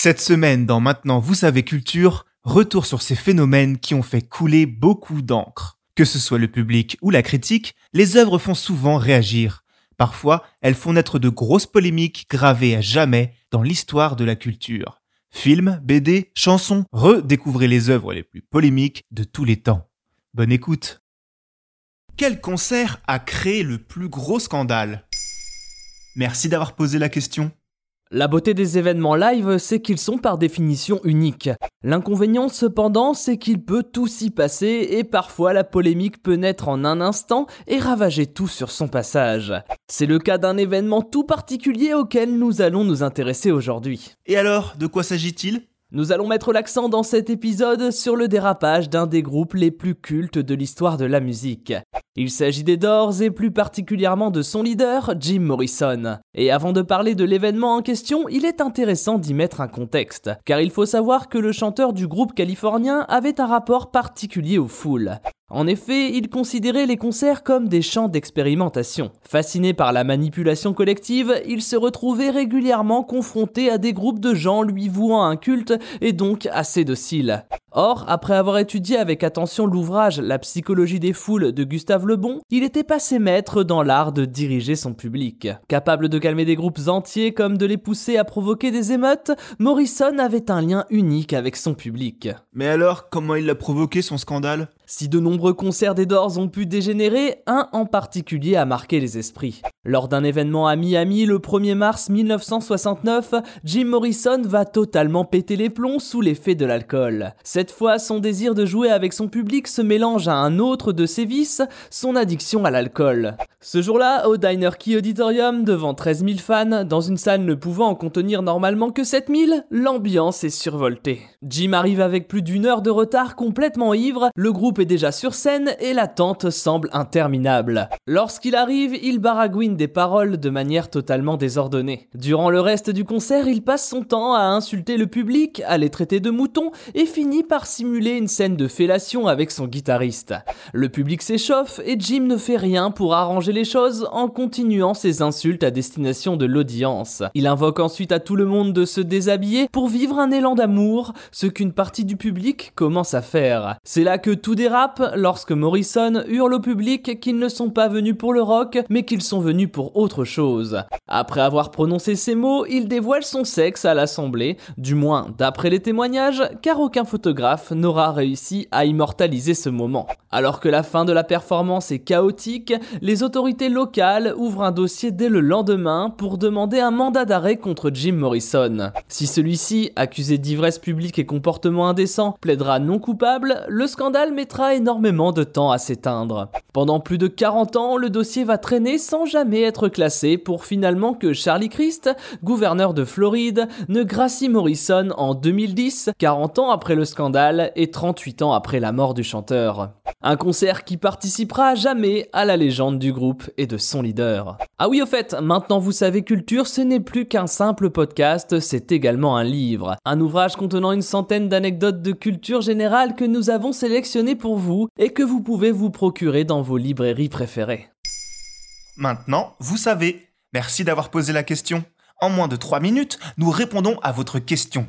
Cette semaine, dans Maintenant Vous savez Culture, retour sur ces phénomènes qui ont fait couler beaucoup d'encre. Que ce soit le public ou la critique, les œuvres font souvent réagir. Parfois, elles font naître de grosses polémiques gravées à jamais dans l'histoire de la culture. Films, BD, chansons, redécouvrez les œuvres les plus polémiques de tous les temps. Bonne écoute. Quel concert a créé le plus gros scandale? Merci d'avoir posé la question. La beauté des événements live, c'est qu'ils sont par définition uniques. L'inconvénient cependant, c'est qu'il peut tout s'y passer et parfois la polémique peut naître en un instant et ravager tout sur son passage. C'est le cas d'un événement tout particulier auquel nous allons nous intéresser aujourd'hui. Et alors, de quoi s'agit-il? Nous allons mettre l'accent dans cet épisode sur le dérapage d'un des groupes les plus cultes de l'histoire de la musique. Il s'agit des Doors et plus particulièrement de son leader, Jim Morrison. Et avant de parler de l'événement en question, il est intéressant d'y mettre un contexte, car il faut savoir que le chanteur du groupe californien avait un rapport particulier aux foules. En effet, il considérait les concerts comme des champs d'expérimentation. Fasciné par la manipulation collective, il se retrouvait régulièrement confronté à des groupes de gens lui vouant un culte et donc assez dociles. Or, après avoir étudié avec attention l'ouvrage La psychologie des foules de Gustave Le Bon, il était passé maître dans l'art de diriger son public. Capable de calmer des groupes entiers comme de les pousser à provoquer des émeutes, Morrison avait un lien unique avec son public. Mais alors, comment il l'a provoqué son scandale? Si de nombreux concerts des Doors ont pu dégénérer, un en particulier a marqué les esprits. Lors d'un événement à Miami le 1er mars 1969, Jim Morrison va totalement péter les plombs sous l'effet de l'alcool. Cette fois, son désir de jouer avec son public se mélange à un autre de ses vices, son addiction à l'alcool. Ce jour-là, au Diner Key Auditorium, devant 13 000 fans, dans une salle ne pouvant en contenir normalement que 7 000, l'ambiance est survoltée. Jim arrive avec plus d'une heure de retard complètement ivre, le groupe est déjà sur scène et l'attente semble interminable. Lorsqu'il arrive, il baragouine des paroles de manière totalement désordonnée. Durant le reste du concert, il passe son temps à insulter le public, à les traiter de moutons et finit par simuler une scène de fellation avec son guitariste. Le public s'échauffe et Jim ne fait rien pour arranger les choses en continuant ses insultes à destination de l'audience. Il invoque ensuite à tout le monde de se déshabiller pour vivre un élan d'amour, ce qu'une partie du public commence à faire. C'est là que tout dérape lorsque Morrison hurle au public qu'ils ne sont pas venus pour le rock, mais qu'ils sont venus pour autre chose. Après avoir prononcé ces mots, il dévoile son sexe à l'Assemblée, du moins d'après les témoignages, car aucun photographe n'aura réussi à immortaliser ce moment. Alors que la fin de la performance est chaotique, les autorités locales ouvrent un dossier dès le lendemain pour demander un mandat d'arrêt contre Jim Morrison. Si celui-ci, accusé d'ivresse publique et comportement indécent, plaidera non coupable, le scandale énormément de temps à s'éteindre. Pendant plus de 40 ans, le dossier va traîner sans jamais être classé pour finalement que Charlie Christ, gouverneur de Floride, ne gracie Morrison en 2010, 40 ans après le scandale et 38 ans après la mort du chanteur. Un concert qui participera jamais à la légende du groupe et de son leader. Ah oui, au fait, maintenant vous savez culture, ce n'est plus qu'un simple podcast, c'est également un livre. Un ouvrage contenant une centaine d'anecdotes de culture générale que nous avons sélectionnées pour vous et que vous pouvez vous procurer dans vos librairies préférées. Maintenant, vous savez. Merci d'avoir posé la question. En moins de 3 minutes, nous répondons à votre question.